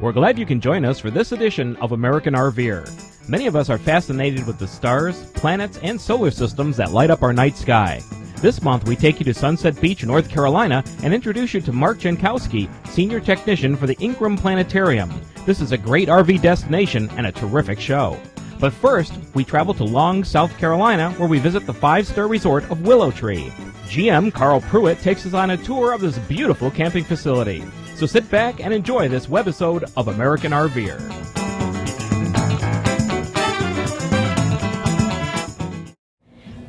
We're glad you can join us for this edition of American RVer. Many of us are fascinated with the stars, planets, and solar systems that light up our night sky. This month, we take you to Sunset Beach, North Carolina, and introduce you to Mark Jankowski, Senior Technician for the Ingram Planetarium. This is a great RV destination and a terrific show. But first, we travel to Longs, South Carolina, where we visit the five star resort of Willow Tree. GM Carl Pruitt takes us on a tour of this beautiful camping facility. So sit back and enjoy this webisode of American RVer.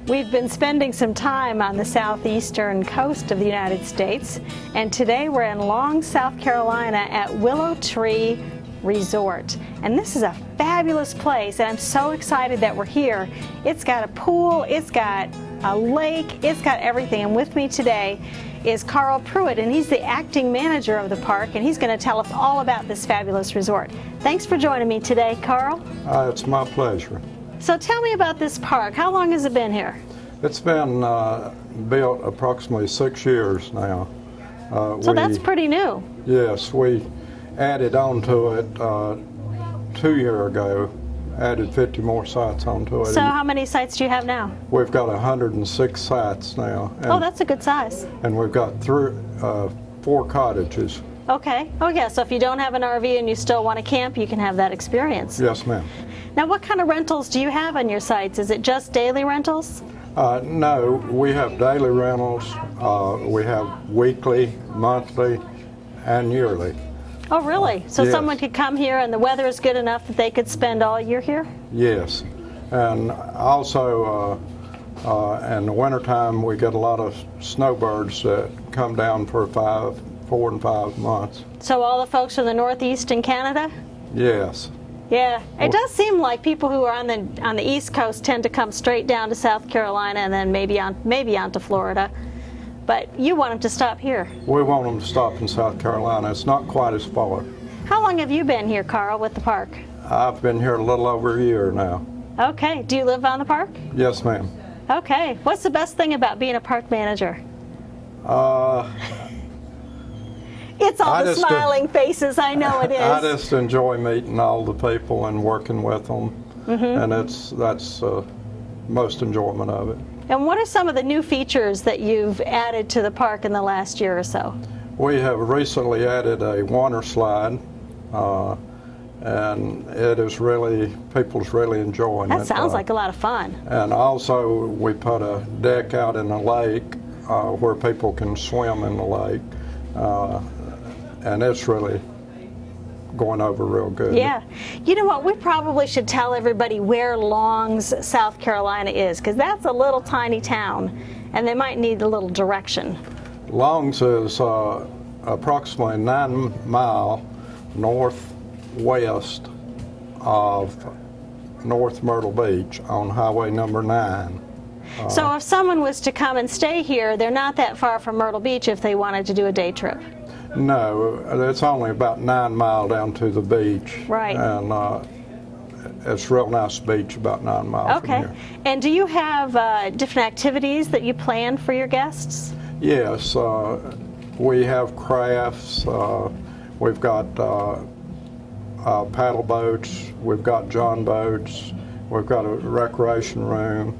We've been spending some time on the southeastern coast of the United States, and today we're in Longs, South Carolina at Willow Tree Resort. And this is a fabulous place, and I'm so excited that we're here. It's got a pool, it's got a lake, it's got everything. And with me today is Carl Pruitt, and he's the acting manager of the park, and he's going to tell us all about this fabulous resort. Thanks for joining me today, Carl. Uh, it's my pleasure. So tell me about this park. How long has it been here? It's been uh, built approximately six years now. Uh, So that's pretty new. Yes, we added on to it uh, two year ago, added 50 more sites onto it. So how many sites do you have now? We've got 106 sites now. And, Oh, that's a good size. and we've got three, uh, four cottages. Okay. Oh, yeah. So if you don't have an RV and you still want to camp, you can have that experience. Yes, ma'am. Now, what kind of rentals do you have on your sites? Is it just daily rentals? Uh, no, we have daily rentals, uh, we have weekly, monthly, and yearly. Oh, really? So Yes. someone could come here and the weather is good enough that they could spend all year here? Yes, and also uh, uh, in the wintertime we get a lot of snowbirds that come down for five, four and five months. So all the folks from the Northeast in Canada? Yes, Yeah, it does seem like people who are on the on the East Coast tend to come straight down to South Carolina and then maybe on maybe on to Florida. But you want them to stop here. we want them to stop in South Carolina. It's not quite as far. How long have you been here, Carl, with the park? I've been here a little over a year now. Okay. Do you live on the park? Yes, ma'am. Okay. What's the best thing about being a park manager? Uh, It's all I the uh, smiling faces. I know it is. I just enjoy meeting all the people and working with them, Mm-hmm. and it's that's uh, most enjoyment of it. And what are some of the new features that you've added to the park in the last year or so? We have recently added a water slide, uh, and it is really, people's really enjoying it. That sounds Uh, like a lot of fun. And also, we put a deck out in the lake uh, where people can swim in the lake, uh, and it's really going over real good. Yeah. You know what? We probably should tell everybody where Longs, South Carolina is, because that's a little tiny town, and they might need a little direction. Longs is uh, approximately nine mile northwest of North Myrtle Beach on Highway number nine. so if someone was to come and stay here, they're not that far from Myrtle Beach if they wanted to do a day trip. No, it's only about nine mile down to the beach. Right. And uh, it's a real nice beach about nine miles Okay. from here. And do you have uh, different activities that you plan for your guests? Yes, uh, we have crafts. Uh, we've got uh, uh, paddle boats. We've got john boats. We've got a recreation room.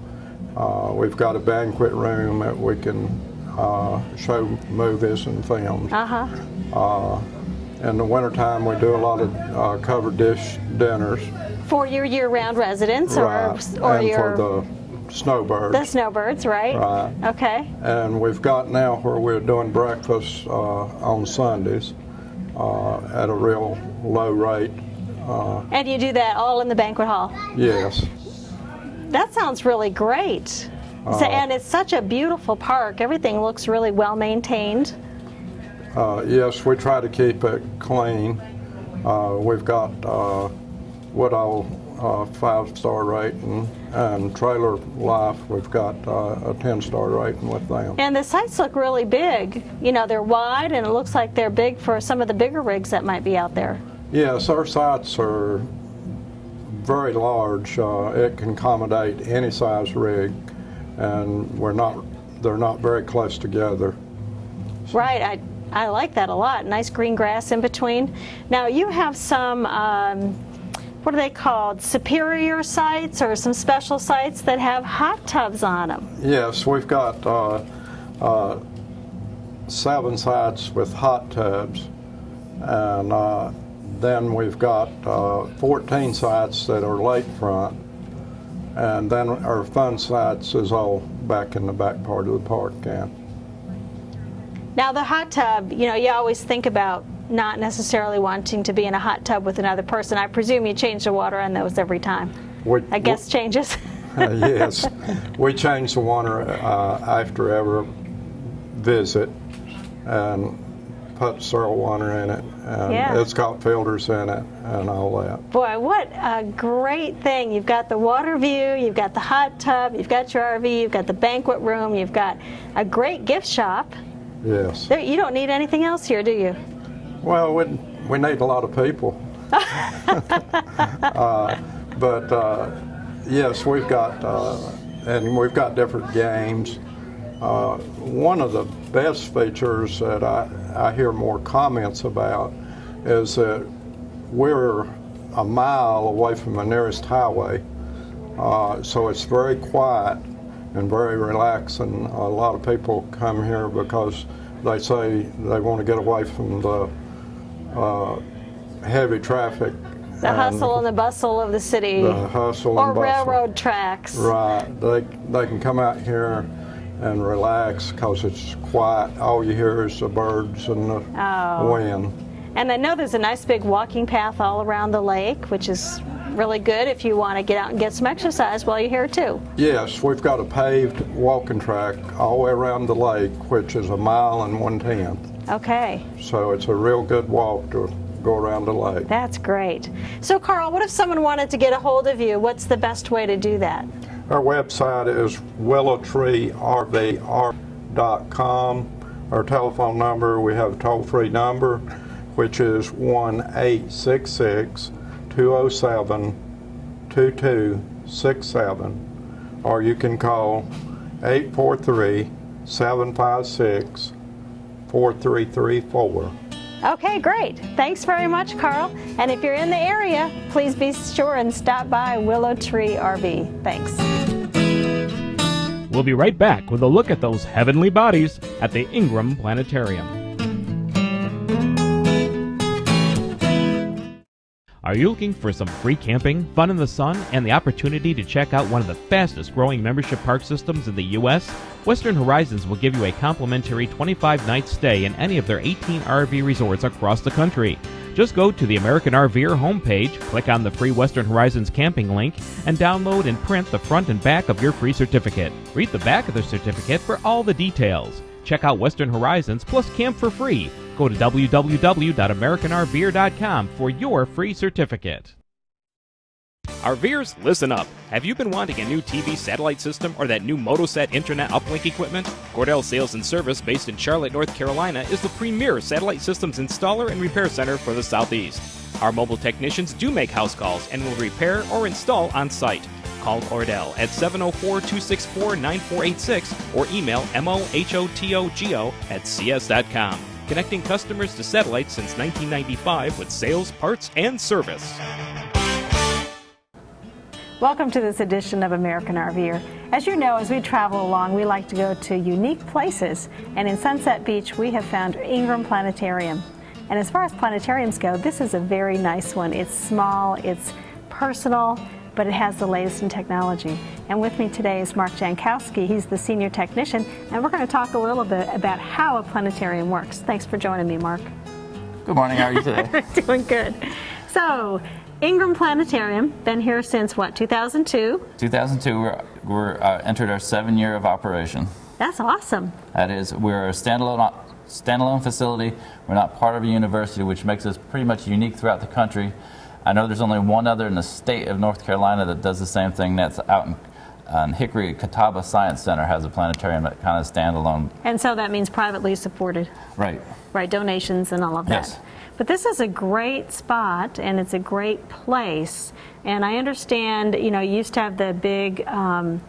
Uh, we've got a banquet room that we can uh, show movies and films. Uh huh. Uh, in the wintertime, we do a lot of uh, covered dish dinners. For your year-round residents, or Right, or and your for the snowbirds. the snowbirds, right? Right. Okay. And we've got now where we're doing breakfast uh, on Sundays uh, at a real low rate. Uh, And you do that all in the banquet hall. yes, That sounds really great. So- and it's such a beautiful park. Everything looks really well maintained. uh, yes, we try to keep it clean. Uh, we've got uh, Woodall uh, five-star rating and Trailer Life. We've got uh, a ten-star rating with them. And the sites look really big. You know, they're wide and it looks like they're big for some of the bigger rigs that might be out there. Yes, our sites are very large. Uh, it can accommodate any size rig, and we're not. They're not very close together. Right. I I like that a lot. Nice green grass in between. Now you have some, um, what are they called? Superior sites or some special sites that have hot tubs on them. Yes, we've got uh, uh, seven sites with hot tubs, and uh, then we've got uh, 14 sites that are lakefront, and then our fun sites is all back in the back part of the park camp. Now the hot tub, you know, you always think about not necessarily wanting to be in a hot tub with another person. I presume you change the water on those every time. We- I guess changes. Uh, yes, we change the water uh, after every visit and put searle water in it, and Yeah. it's got filters in it and all that. Boy, what a great thing. You've got the water view, you've got the hot tub, you've got your RV, you've got the banquet room, you've got a great gift shop. Yes. There, you don't need anything else here, do you? Well, we, we need a lot of people. uh, but uh, yes, we've got, uh, and we've got different games. Uh, one of the best features that I, I hear more comments about is that we're a mile away from the nearest highway. Uh, so it's very quiet and very relaxing. A lot of people come here because they say they want to get away from the uh, heavy traffic. The and hustle and the bustle of the city. The hustle or and bustle. railroad tracks. Right. They, they can come out here and relax because it's quiet. All you hear is the birds and the Oh. wind. And I know there's a nice big walking path all around the lake, which is really good if you want to get out and get some exercise while you're here too. Yes, we've got a paved walking track all the way around the lake, which is a mile and one tenth. Okay, So it's a real good walk to go around the lake. that's great. So Carl, what if someone wanted to get a hold of you? What's the best way to do that? Our website is willowtreervr.com. Our telephone number, we have a toll free number, which is 1 866 207 2267. Or you can call 843 756 4334. Okay, great. Thanks very much, Carl. And if you're in the area, please be sure and stop by Willow Tree RV. Thanks. We'll be right back with a look at those heavenly bodies at the Ingram Planetarium. Are you looking for some free camping, fun in the sun, and the opportunity to check out one of the fastest growing membership park systems in the U.S.? Western Horizons will give you a complimentary 25 night stay in any of their 18 RV resorts across the country. Just go to the American RVer homepage, click on the free Western Horizons camping link, and download and print the front and back of your free certificate. Read the back of the certificate for all the details. Check out Western Horizons plus camp for free. Go to www.americanrver.com for your free certificate. RVers, listen up. Have you been wanting a new TV satellite system or that new Motosat internet uplink equipment? Cordell Sales and Service, based in Charlotte, North Carolina, is the premier satellite systems installer and repair center for the Southeast. Our mobile technicians do make house calls and will repair or install on site. Call Cordell at 704 264 9486 or email mohotogo at cs.com. Connecting customers to satellites since 1995 with sales, parts, and service. Welcome to this edition of American RVer. As you know, as we travel along, we like to go to unique places. And in Sunset Beach, we have found Ingram Planetarium. And as far as planetariums go, this is a very nice one. It's small, it's personal, but it has the latest in technology. And with me today is Mark Jankowski. He's the senior technician, and we're going to talk a little bit about how a planetarium works. Thanks for joining me, Mark. Good morning. How are you today? Doing good. So, Ingram Planetarium, been here since what, 2002? 2002, we're, we're uh, entered our seven year of operation. That's awesome. That is, we're a standalone standalone facility. We're not part of a university, which makes us pretty much unique throughout the country. I know there's only one other in the state of North Carolina that does the same thing. That's out in, in Hickory. Catawba Science Center has a planetarium that kind of standalone. And so that means privately supported, Right. right? Donations and all of that. Yes. But this is a great spot and it's a great place. And I understand, you know, you used to have the big um,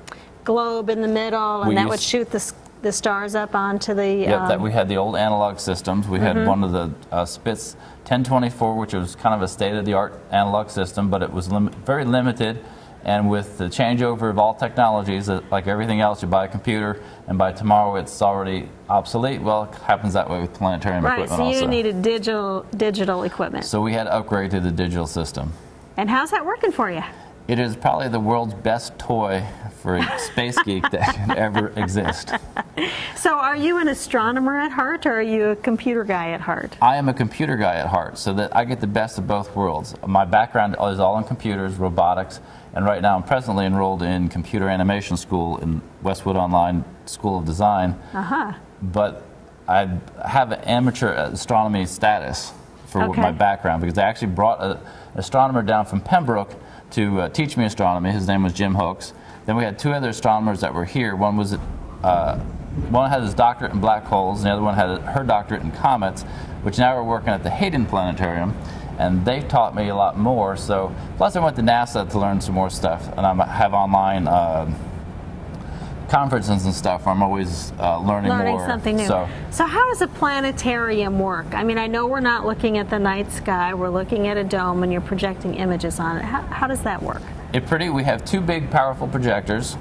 globe in the middle and We that would shoot the, the stars up onto the. Yep, that um, we had the old analog systems. We had one of the uh, Spitz 1024, which was kind of a state-of-the-art analog system, but it was lim- very limited. And with the changeover of all technologies, uh, like everything else, you buy a computer, and by tomorrow it's already obsolete. Well, it happens that way with planetarium Right, equipment so you also. needed digital digital equipment. so we had to upgrade to the digital system. and how's that working for you? It is probably the world's best toy for a space geek that can ever exist. So, are you an astronomer at heart, or are you a computer guy at heart? I am a computer guy at heart, so that I get the best of both worlds. My background is all in computers, robotics, and right now I'm presently enrolled in computer animation school in Westwood Online School of Design. Uh huh. But I have an amateur astronomy status for Okay. my background because I actually brought a, an astronomer down from Pembroke to uh, teach me astronomy. His name was Jim Hooks. Then we had two other astronomers that were here. One was uh, one had his doctorate in black holes, and the other one had her doctorate in comets, which now we're working at the Hayden Planetarium. And they taught me a lot more. So, plus I went to NASA to learn some more stuff, and I have online uh, conferences and stuff. I'm always uh, learning, Learning more. something new. So, so, how does a planetarium work? I mean, I know we're not looking at the night sky, we're looking at a dome and you're projecting images on it. How, how does that work? It pretty. We have two big, powerful projectors,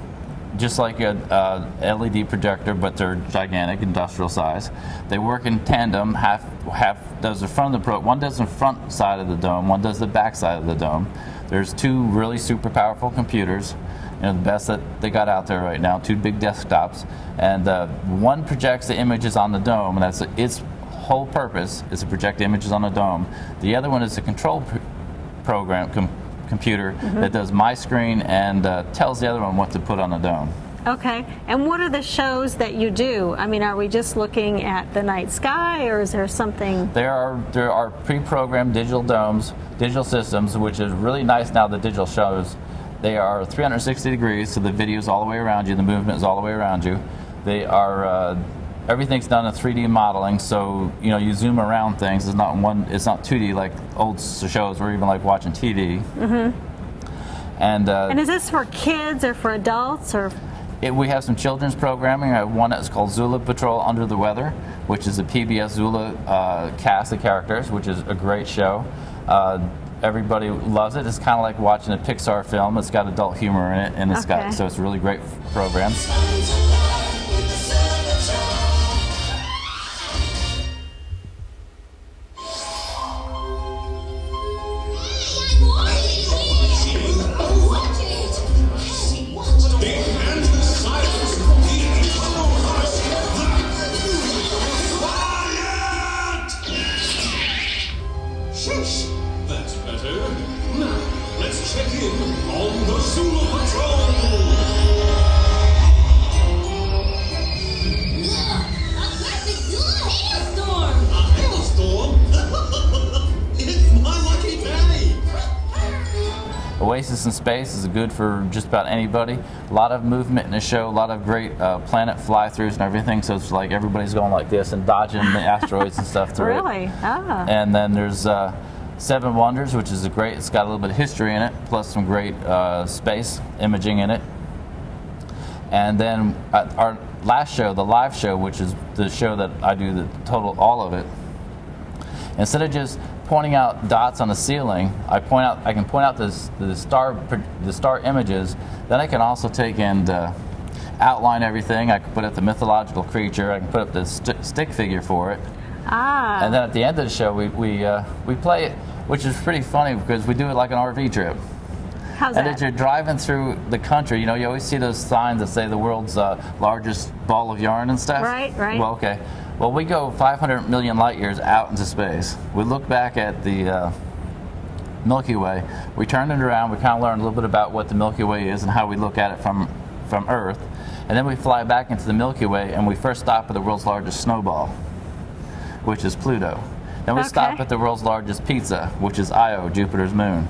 just like a uh, LED projector, but they're gigantic, industrial size. They work in tandem. Half half does the front of the pro. One does the front side of the dome. One does the back side of the dome. There's two really super powerful computers. You know, the best that they got out there right now. Two big desktops, and uh, one projects the images on the dome, and that's its whole purpose is to project images on the dome. The other one is a control pr- program. Com- computer that does my screen and uh, tells the other one what to put on the dome. Okay, and what are the shows that you do? I mean, are we just looking at the night sky or is there something? There are there are pre-programmed digital domes, digital systems, which is really nice now. The digital shows they are 360 degrees, so the video is all the way around you, the movement is all the way around you. They are uh, everything's done in 3D modeling, so you know you zoom around things. It's not one. It's not 2D like old shows or even like watching TV. Mm-hmm. And, uh, And is this for kids or for adults or? It, we have some children's programming. I have one that's called Zula Patrol Under the Weather, which is a PBS Zula uh, cast of characters, which is a great show. Uh, everybody loves it. It's kind of like watching a Pixar film. It's got adult humor in it, and it's Okay. got so it's really great f- program. Oasis in Space is good for just about anybody. A lot of movement in the show, a lot of great uh, planet fly-throughs and everything. So it's like everybody's going like this and dodging the asteroids and stuff through it. Really? Ah. And then there's uh, Seven Wonders, which is a great. It's got a little bit of history in it, plus some great uh, space imaging in it. And then our last show, the live show, which is the show that I do the total all of it. Instead of just pointing out dots on the ceiling, I point out. I can point out the, the star the star images. Then I can also take and uh, outline everything. I can put up the mythological creature. I can put up the st- stick figure for it. Ah. And then at the end of the show, we we uh, we play it, which is pretty funny because we do it like an RV trip. How's And that? as you're driving through the country, you know, you always see those signs that say the world's uh, largest ball of yarn and stuff. Right, right. Well, okay. Well, we go 500 million light years out into space. We look back at the uh, Milky Way. We turn it around. We kind of learn a little bit about what the Milky Way is and how we look at it from from Earth. And then we fly back into the Milky Way, and we first stop at the world's largest snowball, which is Pluto. Then we stop at the world's largest pizza, which is Io, Jupiter's moon.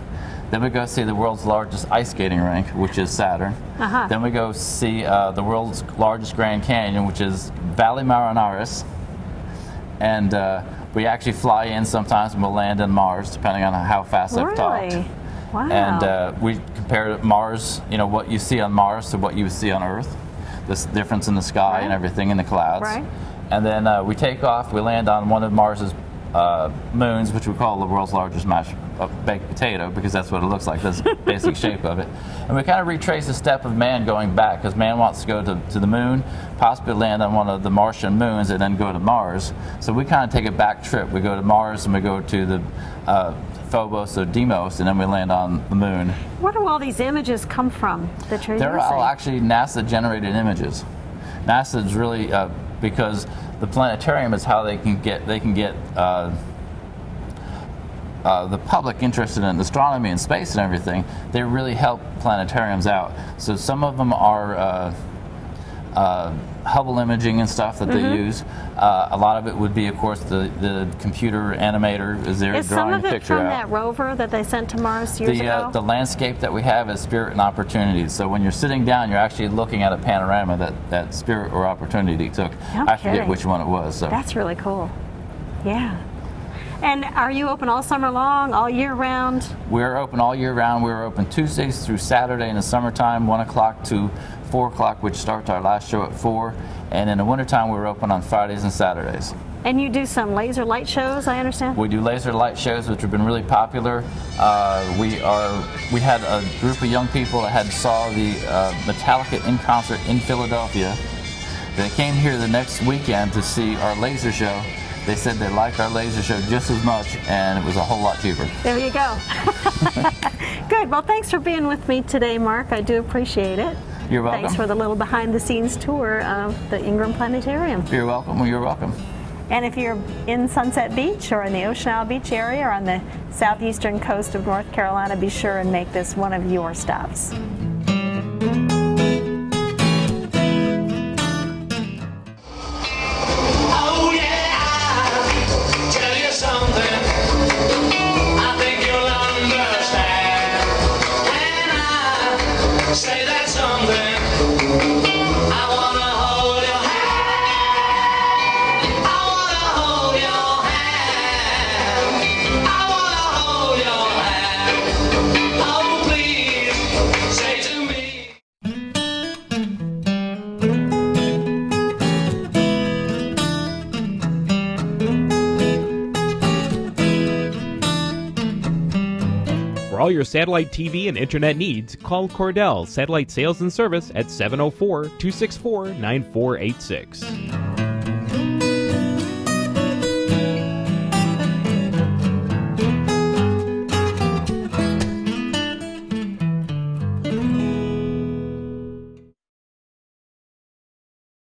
Then we go see the world's largest ice skating rink, which is Saturn. Uh-huh. Then we go see uh, the world's largest Grand Canyon, which is Valles Marineris. And uh, we actually fly in sometimes and we'll land on Mars, depending on how fast I've talked. really? Wow. And uh, we compare Mars, you know, what you see on Mars to what you see on Earth. this difference in the sky and everything in the clouds. Right. And then uh, we take off. We land on one of Mars's uh, moons, which we call the world's largest mashed uh, baked potato, because that's what it looks like. That's the basic shape of it. And we kind of retrace the step of man going back, because man wants to go to, to the moon, possibly land on one of the Martian moons, and then go to Mars. So we kind of take a back trip. We go to Mars, and we go to the uh, Phobos or Deimos, and then we land on the moon. Where do all these images come from that you're They're using? all actually NASA generated images. NASA is really uh, because the planetarium is how they can get they can get uh, uh, the public interested in astronomy and space and everything. They really help planetariums out. So some of them are. Uh, uh, Hubble imaging and stuff that Mm-hmm. they use. Uh, a lot of it would be, of course, the, the computer animator is there Is some drawing of a it picture from out that rover that they sent to Mars years the, ago? uh, the landscape that we have is spirit and opportunity. So when you're sitting down, you're actually looking at a panorama that, that spirit or opportunity took. No I forget which one it was. So That's really cool. Yeah. And are you open all summer long, all year round? we're open all year round. We're open Tuesdays through Saturday in the summertime, one o'clock to four o'clock, which starts our last show at four. And in the wintertime, we're open on Fridays and Saturdays. And you do some laser light shows, I understand? We do laser light shows, which have been really popular. Uh, we are we had a group of young people that had saw the uh, Metallica in concert in Philadelphia. They came here the next weekend to see our laser show. They said they liked our laser show just as much, and it was a whole lot cheaper. There you go. Good. Well, thanks for being with me today, Mark. I do appreciate it. You're welcome. Thanks for the little behind the scenes tour of the Ingram Planetarium. You're welcome. Well, you're welcome. And if you're in Sunset Beach or in the Ocean Isle Beach area or on the southeastern coast of North Carolina, be sure and make this one of your stops. All your satellite TV and internet needs, call Cordell Satellite Sales and Service at 704 264 9486.